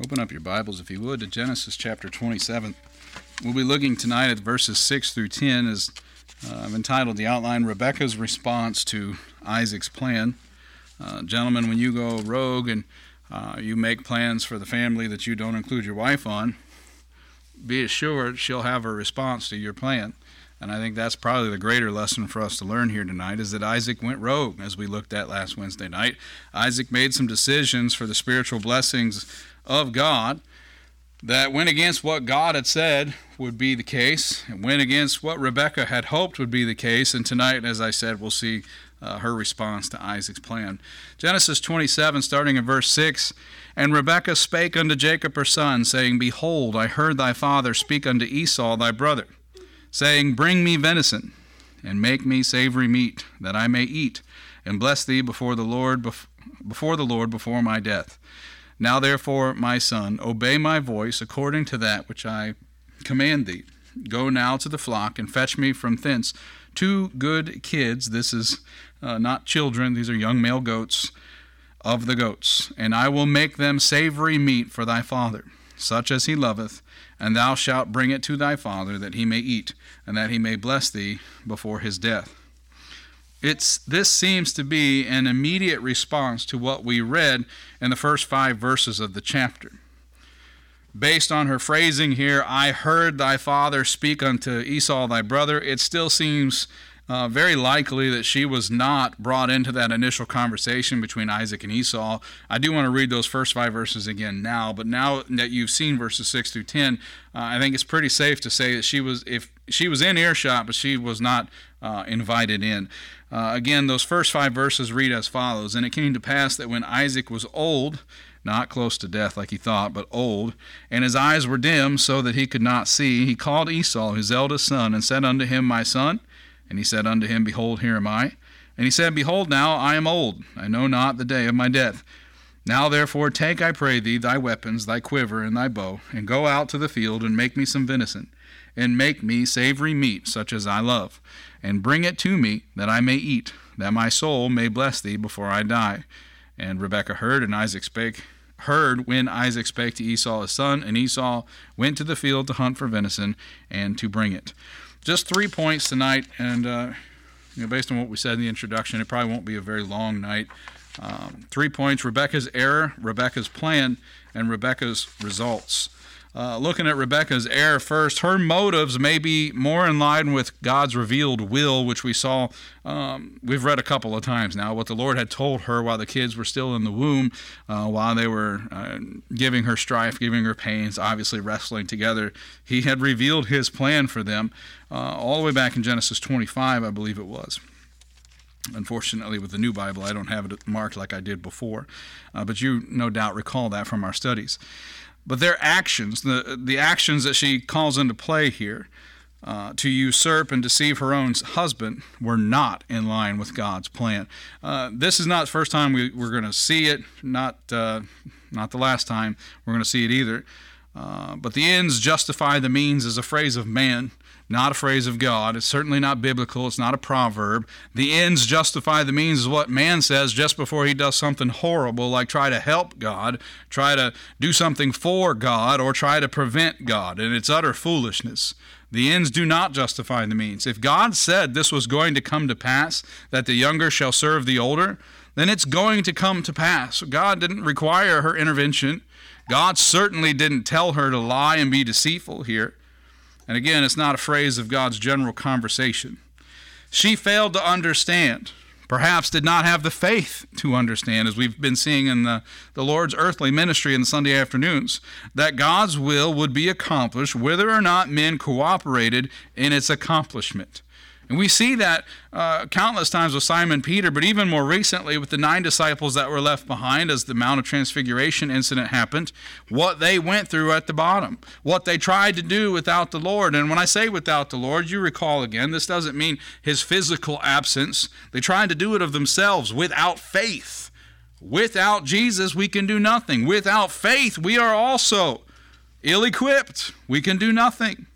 Open up your Bibles, if you would, to Genesis chapter 27. We'll be looking tonight at verses 6 through 10, as uh, I've entitled the outline Rebecca's response to Isaac's plan. Uh, gentlemen, when you go rogue and uh, you make plans for the family that you don't include your wife on, be assured she'll have a response to your plan. And I think that's probably the greater lesson for us to learn here tonight is that Isaac went rogue, as we looked at last Wednesday night. Isaac made some decisions for the spiritual blessings of God that went against what God had said would be the case, and went against what Rebecca had hoped would be the case. And tonight, as I said, we'll see uh, her response to Isaac's plan. Genesis 27, starting in verse 6 And Rebekah spake unto Jacob her son, saying, Behold, I heard thy father speak unto Esau thy brother, saying, Bring me venison, and make me savory meat, that I may eat, and bless thee before the Lord before the Lord before my death. Now therefore, my son, obey my voice according to that which I command thee. Go now to the flock and fetch me from thence two good kids. This is uh, not children, these are young male goats of the goats. And I will make them savory meat for thy father, such as he loveth, and thou shalt bring it to thy father, that he may eat, and that he may bless thee before his death. It's, this seems to be an immediate response to what we read in the first five verses of the chapter. Based on her phrasing here, I heard thy father speak unto Esau thy brother, it still seems uh, very likely that she was not brought into that initial conversation between Isaac and Esau. I do want to read those first five verses again now, but now that you've seen verses six through ten, uh, I think it's pretty safe to say that she was, if she was in earshot, but she was not uh, invited in. Uh, again, those first five verses read as follows And it came to pass that when Isaac was old, not close to death like he thought, but old, and his eyes were dim so that he could not see, he called Esau, his eldest son, and said unto him, My son. And he said unto him, Behold, here am I. And he said, Behold, now I am old, I know not the day of my death. Now therefore take, I pray thee, thy weapons, thy quiver, and thy bow, and go out to the field, and make me some venison, and make me savory meat, such as I love and bring it to me, that I may eat, that my soul may bless thee before I die. And Rebekah heard, and Isaac spake, heard when Isaac spake to Esau his son, and Esau went to the field to hunt for venison and to bring it. Just three points tonight, and uh, you know, based on what we said in the introduction, it probably won't be a very long night. Um, three points Rebekah's error, Rebekah's plan, and Rebekah's results. Uh, looking at Rebecca's error first, her motives may be more in line with God's revealed will, which we saw, um, we've read a couple of times now, what the Lord had told her while the kids were still in the womb, uh, while they were uh, giving her strife, giving her pains, obviously wrestling together. He had revealed his plan for them uh, all the way back in Genesis 25, I believe it was. Unfortunately, with the new Bible, I don't have it marked like I did before, uh, but you no doubt recall that from our studies. But their actions, the, the actions that she calls into play here, uh, to usurp and deceive her own husband were not in line with God's plan. Uh, this is not the first time we, are going to see it, not, uh, not the last time we're going to see it either. Uh, but the ends justify the means is a phrase of man not a phrase of God. It's certainly not biblical. It's not a proverb. The ends justify the means is what man says just before he does something horrible, like try to help God, try to do something for God, or try to prevent God. And it's utter foolishness. The ends do not justify the means. If God said this was going to come to pass, that the younger shall serve the older, then it's going to come to pass. God didn't require her intervention. God certainly didn't tell her to lie and be deceitful here. And again, it's not a phrase of God's general conversation. She failed to understand, perhaps did not have the faith to understand, as we've been seeing in the, the Lord's earthly ministry in the Sunday afternoons, that God's will would be accomplished whether or not men cooperated in its accomplishment. And we see that uh, countless times with Simon Peter, but even more recently with the nine disciples that were left behind as the Mount of Transfiguration incident happened, what they went through at the bottom, what they tried to do without the Lord. And when I say without the Lord, you recall again, this doesn't mean his physical absence. They tried to do it of themselves without faith. Without Jesus, we can do nothing. Without faith, we are also ill equipped. We can do nothing.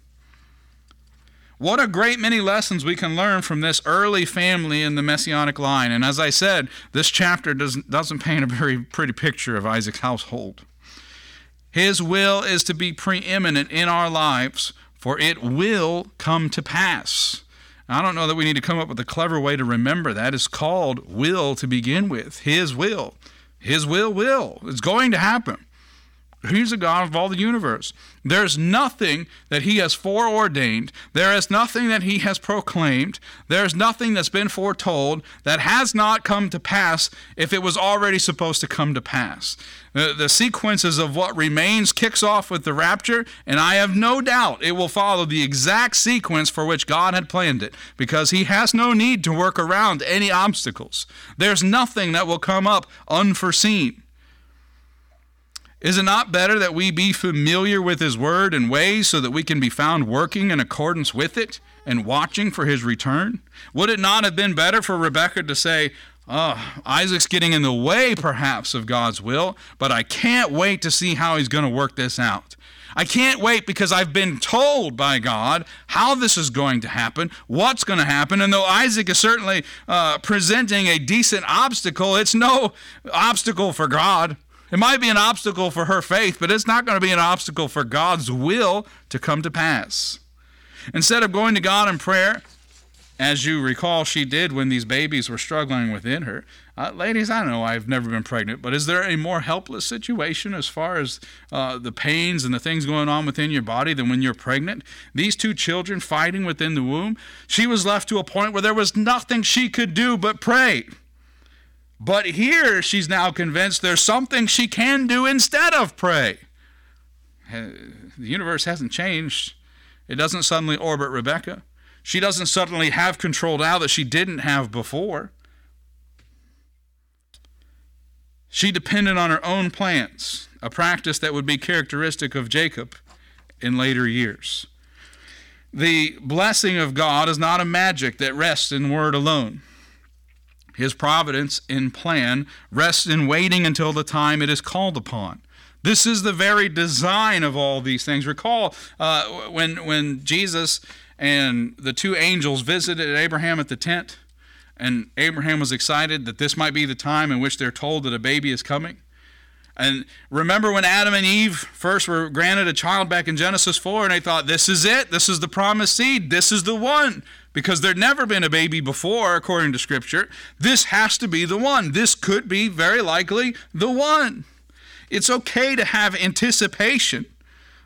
What a great many lessons we can learn from this early family in the messianic line. And as I said, this chapter doesn't, doesn't paint a very pretty picture of Isaac's household. His will is to be preeminent in our lives, for it will come to pass. I don't know that we need to come up with a clever way to remember that. It's called will to begin with. His will. His will will. It's going to happen. He's the God of all the universe. There's nothing that he has foreordained. There is nothing that he has proclaimed. There's nothing that's been foretold that has not come to pass if it was already supposed to come to pass. The, the sequences of what remains kicks off with the rapture, and I have no doubt it will follow the exact sequence for which God had planned it, because he has no need to work around any obstacles. There's nothing that will come up unforeseen. Is it not better that we be familiar with his word and ways so that we can be found working in accordance with it and watching for his return? Would it not have been better for Rebekah to say, Oh, Isaac's getting in the way, perhaps, of God's will, but I can't wait to see how he's going to work this out. I can't wait because I've been told by God how this is going to happen, what's going to happen. And though Isaac is certainly uh, presenting a decent obstacle, it's no obstacle for God. It might be an obstacle for her faith, but it's not going to be an obstacle for God's will to come to pass. Instead of going to God in prayer, as you recall she did when these babies were struggling within her. Uh, ladies, I know I've never been pregnant, but is there a more helpless situation as far as uh, the pains and the things going on within your body than when you're pregnant? These two children fighting within the womb, she was left to a point where there was nothing she could do but pray. But here she's now convinced there's something she can do instead of pray. The universe hasn't changed. It doesn't suddenly orbit Rebecca. She doesn't suddenly have control now that she didn't have before. She depended on her own plans, a practice that would be characteristic of Jacob in later years. The blessing of God is not a magic that rests in word alone. His providence in plan rests in waiting until the time it is called upon. This is the very design of all these things. Recall uh, when when Jesus and the two angels visited Abraham at the tent, and Abraham was excited that this might be the time in which they're told that a baby is coming. And remember when Adam and Eve first were granted a child back in Genesis 4, and they thought, This is it. This is the promised seed. This is the one because there'd never been a baby before, according to Scripture. This has to be the one. This could be very likely the one. It's okay to have anticipation,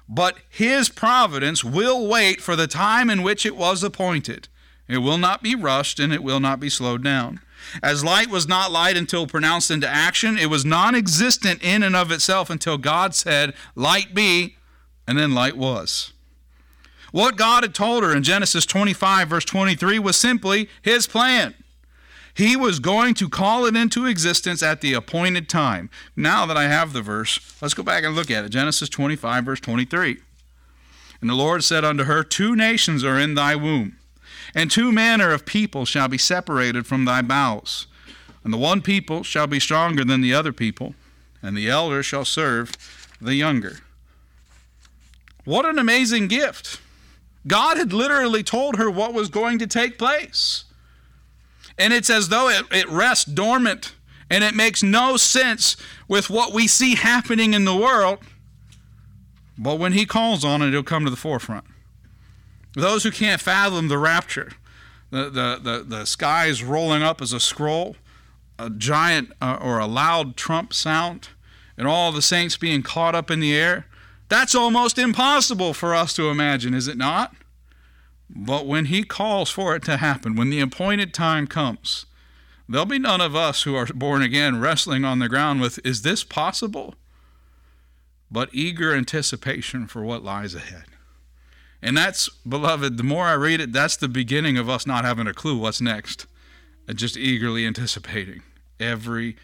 but His providence will wait for the time in which it was appointed. It will not be rushed and it will not be slowed down. As light was not light until pronounced into action, it was non existent in and of itself until God said, Light be, and then light was. What God had told her in Genesis 25, verse 23, was simply his plan. He was going to call it into existence at the appointed time. Now that I have the verse, let's go back and look at it. Genesis 25, verse 23. And the Lord said unto her, Two nations are in thy womb, and two manner of people shall be separated from thy bowels. And the one people shall be stronger than the other people, and the elder shall serve the younger. What an amazing gift! God had literally told her what was going to take place. And it's as though it, it rests dormant and it makes no sense with what we see happening in the world. But when he calls on it, it'll come to the forefront. Those who can't fathom the rapture, the, the, the, the skies rolling up as a scroll, a giant uh, or a loud trump sound, and all the saints being caught up in the air, that's almost impossible for us to imagine, is it not? But when He calls for it to happen, when the appointed time comes, there'll be none of us who are born again wrestling on the ground with, is this possible? But eager anticipation for what lies ahead. And that's, beloved, the more I read it, that's the beginning of us not having a clue what's next, and just eagerly anticipating every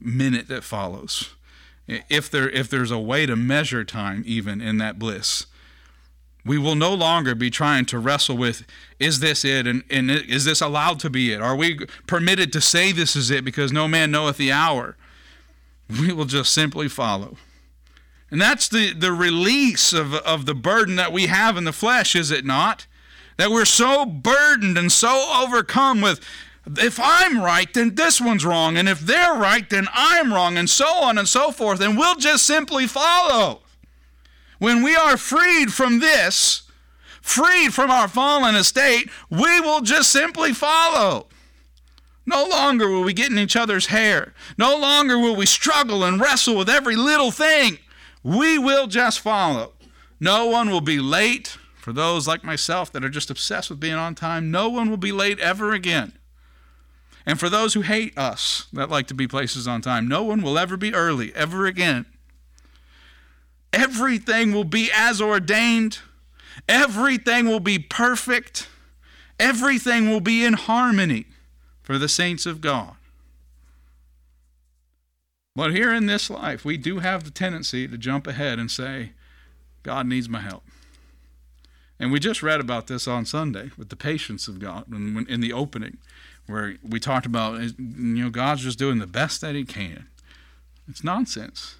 minute that follows if there if there's a way to measure time even in that bliss we will no longer be trying to wrestle with is this it? And, and is this allowed to be it? Are we permitted to say this is it because no man knoweth the hour? We will just simply follow. And that's the, the release of, of the burden that we have in the flesh is it not? That we're so burdened and so overcome with if I'm right, then this one's wrong. And if they're right, then I'm wrong. And so on and so forth. And we'll just simply follow. When we are freed from this, freed from our fallen estate, we will just simply follow. No longer will we get in each other's hair. No longer will we struggle and wrestle with every little thing. We will just follow. No one will be late. For those like myself that are just obsessed with being on time, no one will be late ever again. And for those who hate us that like to be places on time, no one will ever be early ever again. Everything will be as ordained. Everything will be perfect. Everything will be in harmony for the saints of God. But here in this life, we do have the tendency to jump ahead and say, God needs my help. And we just read about this on Sunday with the patience of God in the opening, where we talked about, you know, God's just doing the best that He can. It's nonsense.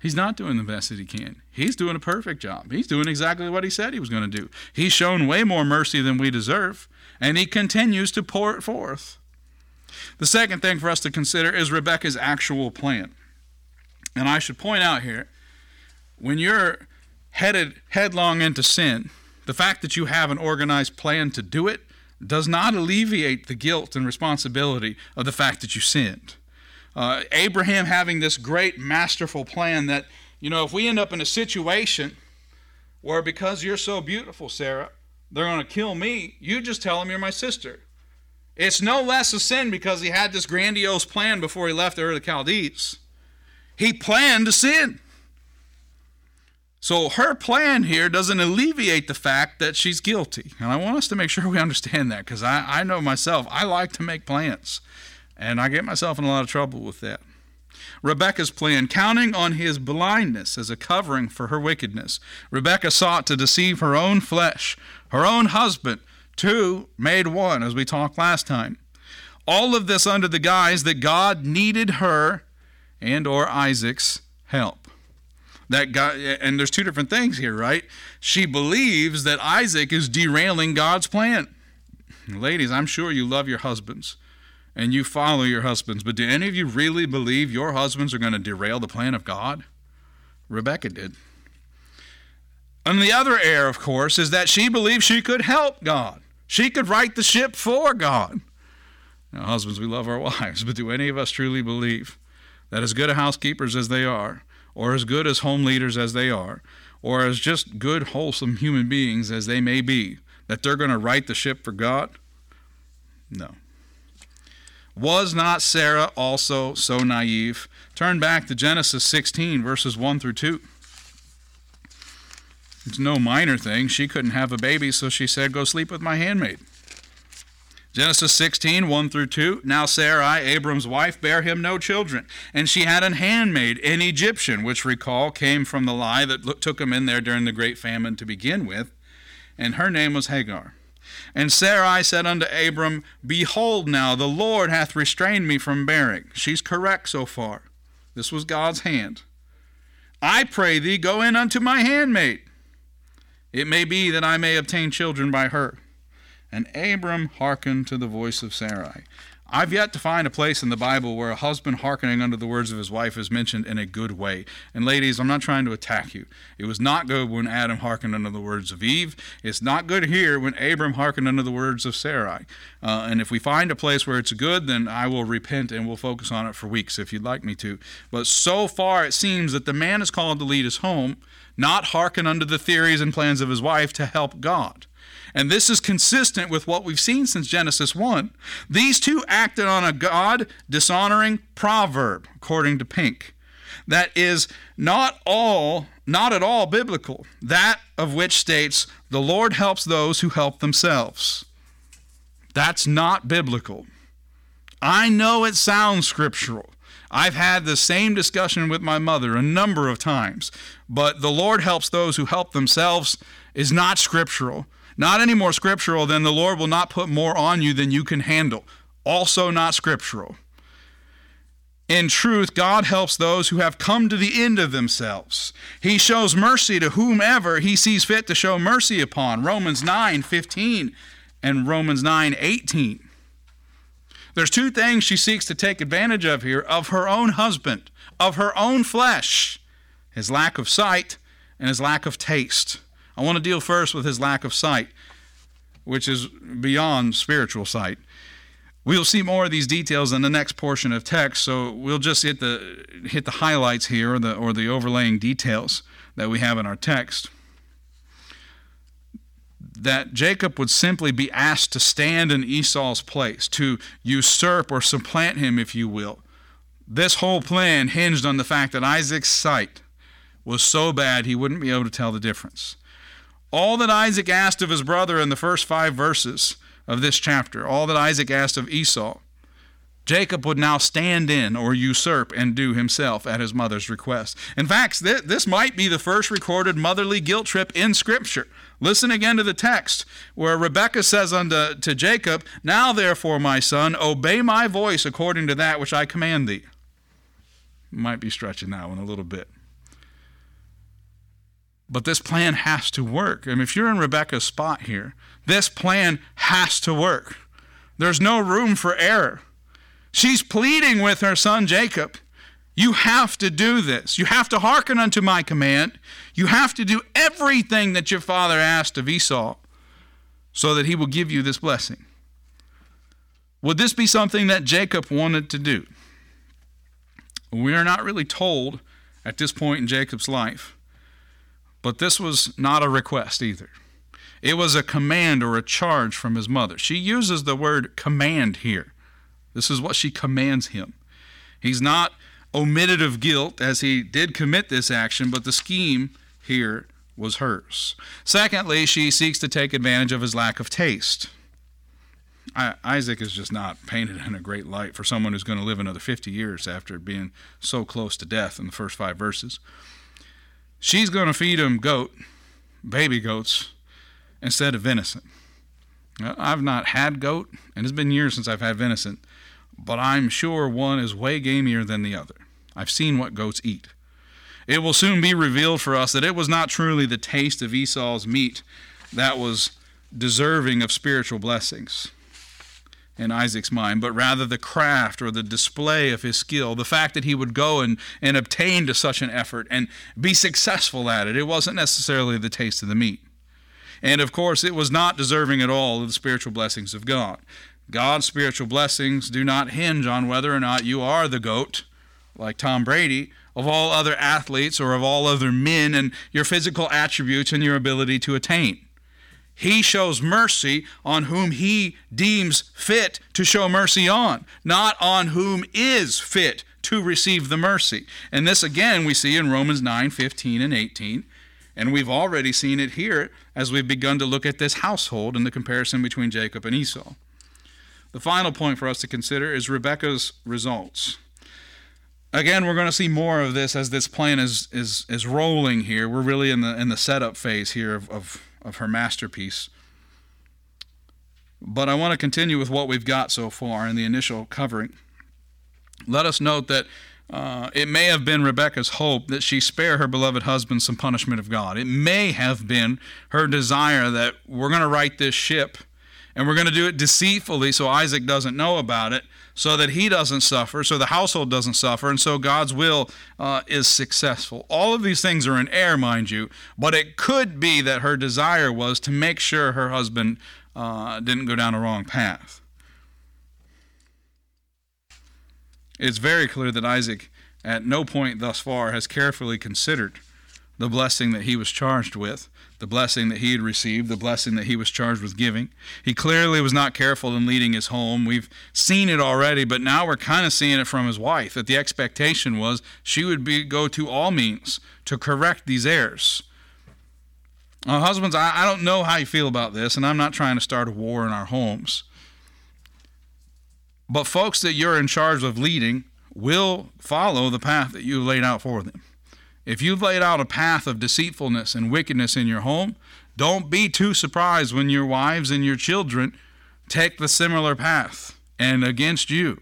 He's not doing the best that he can. He's doing a perfect job. He's doing exactly what he said he was going to do. He's shown way more mercy than we deserve, and he continues to pour it forth. The second thing for us to consider is Rebecca's actual plan. And I should point out here when you're headed headlong into sin, the fact that you have an organized plan to do it does not alleviate the guilt and responsibility of the fact that you sinned. Uh, Abraham having this great masterful plan that, you know, if we end up in a situation where because you're so beautiful, Sarah, they're going to kill me, you just tell them you're my sister. It's no less a sin because he had this grandiose plan before he left the Ur of the Chaldees. He planned to sin. So her plan here doesn't alleviate the fact that she's guilty. And I want us to make sure we understand that because I, I know myself, I like to make plans. And I get myself in a lot of trouble with that. Rebecca's plan, counting on his blindness as a covering for her wickedness. Rebecca sought to deceive her own flesh, her own husband, two made one, as we talked last time. All of this under the guise that God needed her and or Isaac's help. That God, and there's two different things here, right? She believes that Isaac is derailing God's plan. Ladies, I'm sure you love your husbands and you follow your husbands. But do any of you really believe your husbands are going to derail the plan of God? Rebecca did. And the other error, of course, is that she believed she could help God. She could right the ship for God. Now, husbands, we love our wives, but do any of us truly believe that as good a housekeepers as they are, or as good as home leaders as they are, or as just good, wholesome human beings as they may be, that they're going to right the ship for God? No. Was not Sarah also so naive? Turn back to Genesis 16, verses 1 through 2. It's no minor thing. She couldn't have a baby, so she said, Go sleep with my handmaid. Genesis 16, 1 through 2. Now Sarai, Abram's wife, bare him no children. And she had an handmaid, an Egyptian, which recall came from the lie that took him in there during the great famine to begin with. And her name was Hagar. And Sarai said unto Abram, Behold, now the Lord hath restrained me from bearing. She's correct so far. This was God's hand. I pray thee, go in unto my handmaid. It may be that I may obtain children by her. And Abram hearkened to the voice of Sarai. I've yet to find a place in the Bible where a husband hearkening unto the words of his wife is mentioned in a good way. And ladies, I'm not trying to attack you. It was not good when Adam hearkened unto the words of Eve. It's not good here when Abram hearkened unto the words of Sarai. Uh, and if we find a place where it's good, then I will repent and we'll focus on it for weeks if you'd like me to. But so far, it seems that the man is called to lead his home, not hearken unto the theories and plans of his wife to help God. And this is consistent with what we've seen since Genesis 1. These two acted on a God dishonoring proverb, according to Pink, that is not all not at all biblical, that of which states the Lord helps those who help themselves. That's not biblical. I know it sounds scriptural. I've had the same discussion with my mother a number of times, but the Lord helps those who help themselves is not scriptural. Not any more scriptural than the Lord will not put more on you than you can handle. Also, not scriptural. In truth, God helps those who have come to the end of themselves. He shows mercy to whomever he sees fit to show mercy upon. Romans 9 15 and Romans 9 18. There's two things she seeks to take advantage of here of her own husband, of her own flesh his lack of sight and his lack of taste. I want to deal first with his lack of sight, which is beyond spiritual sight. We'll see more of these details in the next portion of text, so we'll just hit the hit the highlights here or the or the overlaying details that we have in our text. That Jacob would simply be asked to stand in Esau's place, to usurp or supplant him, if you will. This whole plan hinged on the fact that Isaac's sight was so bad he wouldn't be able to tell the difference. All that Isaac asked of his brother in the first five verses of this chapter, all that Isaac asked of Esau, Jacob would now stand in or usurp and do himself at his mother's request. In fact, this might be the first recorded motherly guilt trip in Scripture. Listen again to the text where Rebekah says unto to Jacob, Now therefore, my son, obey my voice according to that which I command thee. Might be stretching that one a little bit. But this plan has to work. I mean, if you're in Rebecca's spot here, this plan has to work. There's no room for error. She's pleading with her son Jacob. You have to do this. You have to hearken unto my command. You have to do everything that your father asked of Esau so that he will give you this blessing. Would this be something that Jacob wanted to do? We are not really told at this point in Jacob's life. But this was not a request either. It was a command or a charge from his mother. She uses the word command here. This is what she commands him. He's not omitted of guilt as he did commit this action, but the scheme here was hers. Secondly, she seeks to take advantage of his lack of taste. I, Isaac is just not painted in a great light for someone who's going to live another 50 years after being so close to death in the first five verses. She's going to feed him goat, baby goats, instead of venison. I've not had goat, and it's been years since I've had venison, but I'm sure one is way gamier than the other. I've seen what goats eat. It will soon be revealed for us that it was not truly the taste of Esau's meat that was deserving of spiritual blessings in Isaac's mind, but rather the craft or the display of his skill, the fact that he would go and, and obtain to such an effort and be successful at it. It wasn't necessarily the taste of the meat. And of course, it was not deserving at all of the spiritual blessings of God. God's spiritual blessings do not hinge on whether or not you are the goat, like Tom Brady, of all other athletes or of all other men, and your physical attributes and your ability to attain. He shows mercy on whom he deems fit to show mercy on, not on whom is fit to receive the mercy. And this again we see in Romans 9 15 and 18. And we've already seen it here as we've begun to look at this household and the comparison between Jacob and Esau. The final point for us to consider is Rebecca's results. Again, we're going to see more of this as this plan is, is, is rolling here. We're really in the, in the setup phase here of, of of her masterpiece. But I want to continue with what we've got so far in the initial covering. Let us note that uh, it may have been Rebecca's hope that she spare her beloved husband some punishment of God. It may have been her desire that we're going to right this ship and we're going to do it deceitfully so Isaac doesn't know about it, so that he doesn't suffer, so the household doesn't suffer, and so God's will uh, is successful. All of these things are in air, mind you, but it could be that her desire was to make sure her husband uh, didn't go down a wrong path. It's very clear that Isaac, at no point thus far, has carefully considered the blessing that he was charged with the blessing that he had received, the blessing that he was charged with giving. He clearly was not careful in leading his home. We've seen it already, but now we're kind of seeing it from his wife that the expectation was she would be go to all means to correct these errors. Uh, husbands, I, I don't know how you feel about this, and I'm not trying to start a war in our homes. But folks that you're in charge of leading will follow the path that you've laid out for them. If you've laid out a path of deceitfulness and wickedness in your home, don't be too surprised when your wives and your children take the similar path and against you.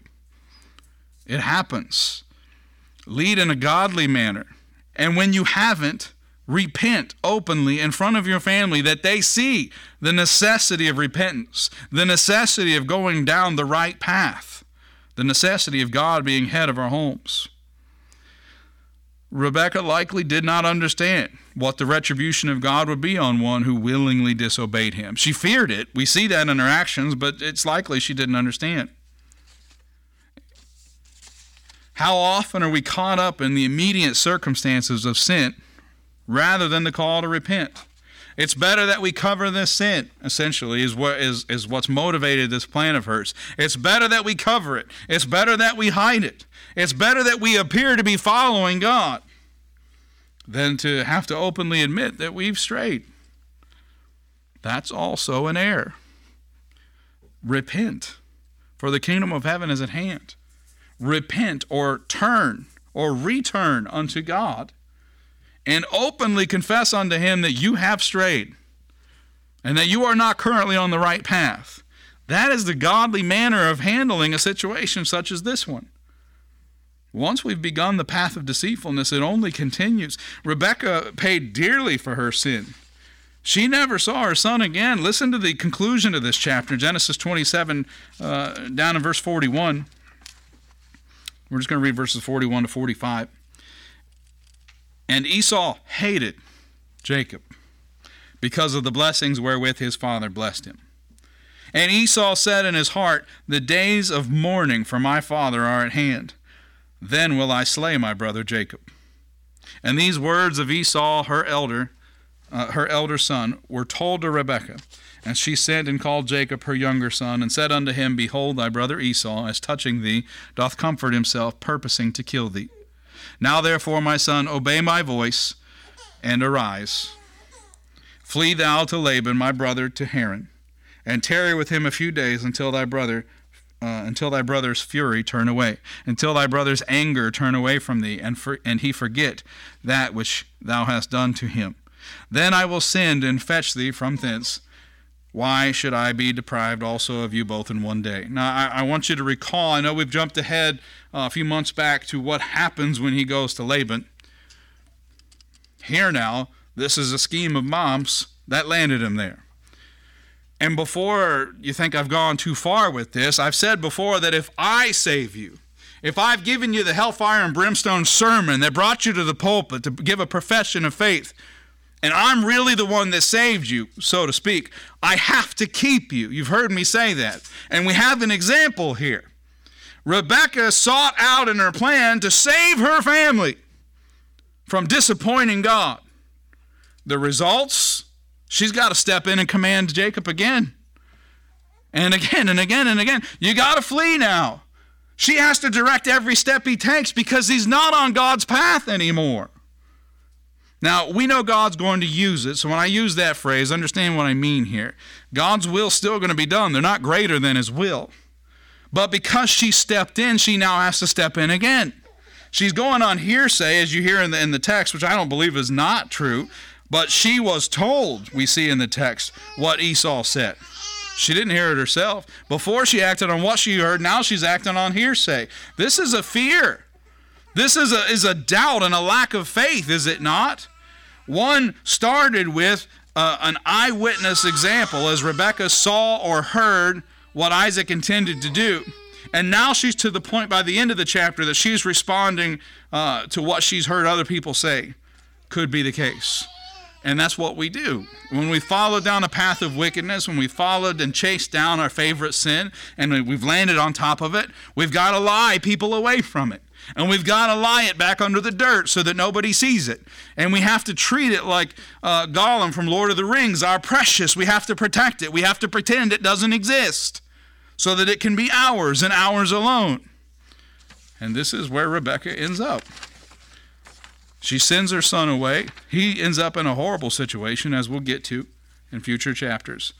It happens. Lead in a godly manner. And when you haven't, Repent openly in front of your family that they see the necessity of repentance, the necessity of going down the right path, the necessity of God being head of our homes. Rebecca likely did not understand what the retribution of God would be on one who willingly disobeyed him. She feared it. We see that in her actions, but it's likely she didn't understand. How often are we caught up in the immediate circumstances of sin rather than the call to repent? It's better that we cover this sin, essentially, is what is, is what's motivated this plan of hers. It's better that we cover it. It's better that we hide it. It's better that we appear to be following God than to have to openly admit that we've strayed. That's also an error. Repent, for the kingdom of heaven is at hand. Repent or turn or return unto God and openly confess unto Him that you have strayed and that you are not currently on the right path. That is the godly manner of handling a situation such as this one. Once we've begun the path of deceitfulness, it only continues. Rebecca paid dearly for her sin. She never saw her son again. Listen to the conclusion of this chapter, Genesis 27, uh, down in verse 41. We're just going to read verses 41 to 45. And Esau hated Jacob because of the blessings wherewith his father blessed him. And Esau said in his heart, The days of mourning for my father are at hand. Then will I slay my brother Jacob. And these words of Esau, her elder, uh, her elder son, were told to Rebekah. And she sent and called Jacob her younger son, and said unto him, Behold, thy brother Esau, as touching thee, doth comfort himself, purposing to kill thee. Now therefore, my son, obey my voice, and arise. Flee thou to Laban, my brother, to Haran, and tarry with him a few days until thy brother uh, until thy brother's fury turn away, until thy brother's anger turn away from thee, and, for, and he forget that which thou hast done to him. Then I will send and fetch thee from thence. Why should I be deprived also of you both in one day? Now, I, I want you to recall, I know we've jumped ahead uh, a few months back to what happens when he goes to Laban. Here now, this is a scheme of mom's that landed him there. And before you think I've gone too far with this, I've said before that if I save you, if I've given you the hellfire and brimstone sermon that brought you to the pulpit to give a profession of faith, and I'm really the one that saved you, so to speak, I have to keep you. You've heard me say that. And we have an example here. Rebecca sought out in her plan to save her family from disappointing God. The results She's got to step in and command Jacob again. And again and again and again. You got to flee now. She has to direct every step he takes because he's not on God's path anymore. Now, we know God's going to use it, so when I use that phrase, understand what I mean here. God's will still going to be done. They're not greater than his will. But because she stepped in, she now has to step in again. She's going on hearsay, as you hear in the, in the text, which I don't believe is not true. But she was told, we see in the text, what Esau said. She didn't hear it herself. Before she acted on what she heard, now she's acting on hearsay. This is a fear. This is a, is a doubt and a lack of faith, is it not? One started with uh, an eyewitness example as Rebecca saw or heard what Isaac intended to do. And now she's to the point by the end of the chapter that she's responding uh, to what she's heard other people say. Could be the case. And that's what we do. When we follow down a path of wickedness, when we followed and chased down our favorite sin, and we've landed on top of it, we've got to lie people away from it. And we've got to lie it back under the dirt so that nobody sees it. And we have to treat it like uh, Gollum from Lord of the Rings, our precious. We have to protect it. We have to pretend it doesn't exist so that it can be ours and ours alone. And this is where Rebecca ends up. She sends her son away. He ends up in a horrible situation, as we'll get to in future chapters.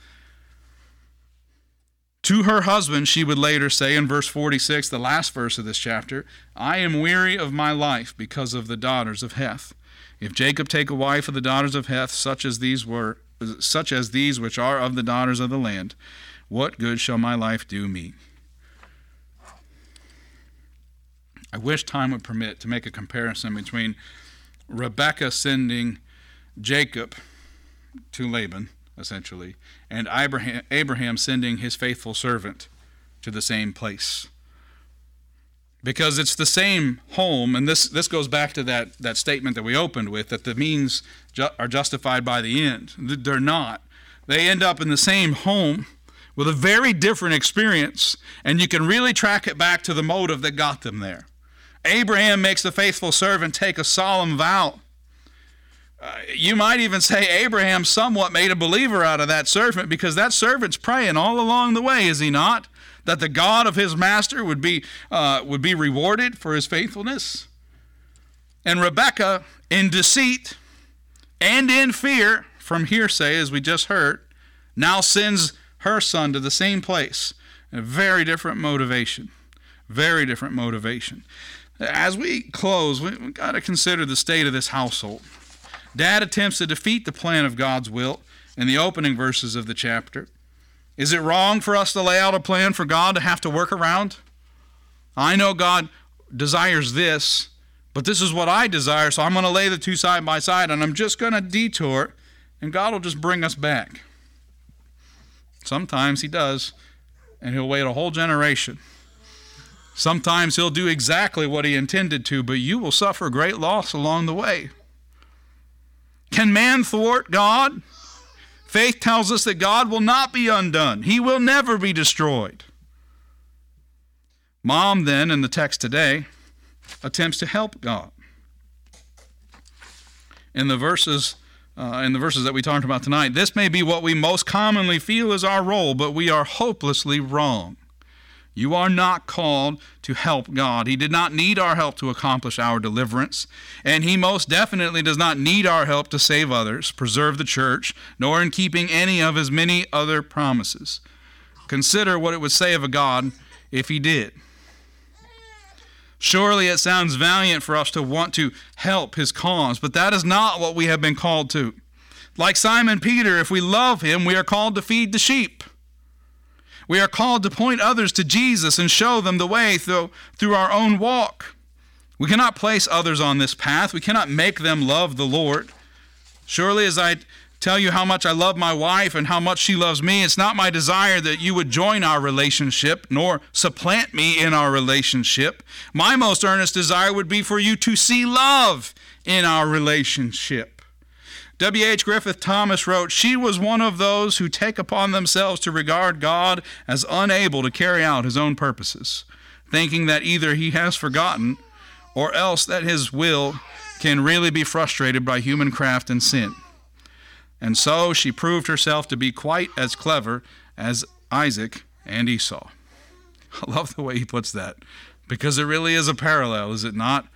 To her husband, she would later say in verse 46, the last verse of this chapter, I am weary of my life because of the daughters of Heth. If Jacob take a wife of the daughters of Heth, such as these were, such as these which are of the daughters of the land, what good shall my life do me? I wish time would permit to make a comparison between Rebecca sending Jacob to Laban, essentially, and Abraham, Abraham sending his faithful servant to the same place. Because it's the same home, and this, this goes back to that, that statement that we opened with that the means ju- are justified by the end. They're not. They end up in the same home with a very different experience, and you can really track it back to the motive that got them there. Abraham makes the faithful servant take a solemn vow. Uh, you might even say Abraham somewhat made a believer out of that servant because that servant's praying all along the way, is he not? That the God of his master would be, uh, would be rewarded for his faithfulness. And Rebekah, in deceit and in fear from hearsay, as we just heard, now sends her son to the same place. A very different motivation. Very different motivation. As we close, we've got to consider the state of this household. Dad attempts to defeat the plan of God's will in the opening verses of the chapter. Is it wrong for us to lay out a plan for God to have to work around? I know God desires this, but this is what I desire, so I'm going to lay the two side by side and I'm just going to detour, and God will just bring us back. Sometimes He does, and He'll wait a whole generation. Sometimes He'll do exactly what He intended to, but you will suffer great loss along the way. Can man thwart God? Faith tells us that God will not be undone, He will never be destroyed. Mom, then, in the text today, attempts to help God. In the verses uh, in the verses that we talked about tonight, this may be what we most commonly feel is our role, but we are hopelessly wrong. You are not called to help God. He did not need our help to accomplish our deliverance, and He most definitely does not need our help to save others, preserve the church, nor in keeping any of His many other promises. Consider what it would say of a God if He did. Surely it sounds valiant for us to want to help His cause, but that is not what we have been called to. Like Simon Peter, if we love Him, we are called to feed the sheep. We are called to point others to Jesus and show them the way through, through our own walk. We cannot place others on this path. We cannot make them love the Lord. Surely, as I tell you how much I love my wife and how much she loves me, it's not my desire that you would join our relationship nor supplant me in our relationship. My most earnest desire would be for you to see love in our relationship. W.H. Griffith Thomas wrote, She was one of those who take upon themselves to regard God as unable to carry out his own purposes, thinking that either he has forgotten or else that his will can really be frustrated by human craft and sin. And so she proved herself to be quite as clever as Isaac and Esau. I love the way he puts that because it really is a parallel, is it not?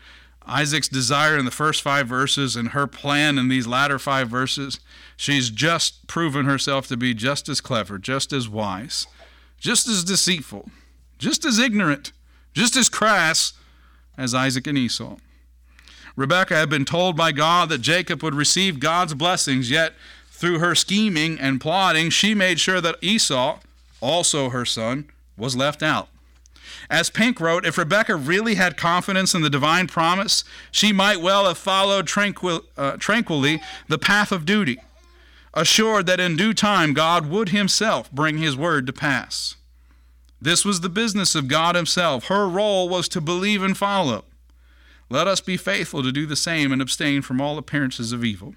Isaac's desire in the first five verses and her plan in these latter five verses, she's just proven herself to be just as clever, just as wise, just as deceitful, just as ignorant, just as crass as Isaac and Esau. Rebekah had been told by God that Jacob would receive God's blessings, yet through her scheming and plotting, she made sure that Esau, also her son, was left out. As Pink wrote, if Rebecca really had confidence in the divine promise, she might well have followed tranquil, uh, tranquilly the path of duty, assured that in due time God would himself bring his word to pass. This was the business of God himself. Her role was to believe and follow. Let us be faithful to do the same and abstain from all appearances of evil.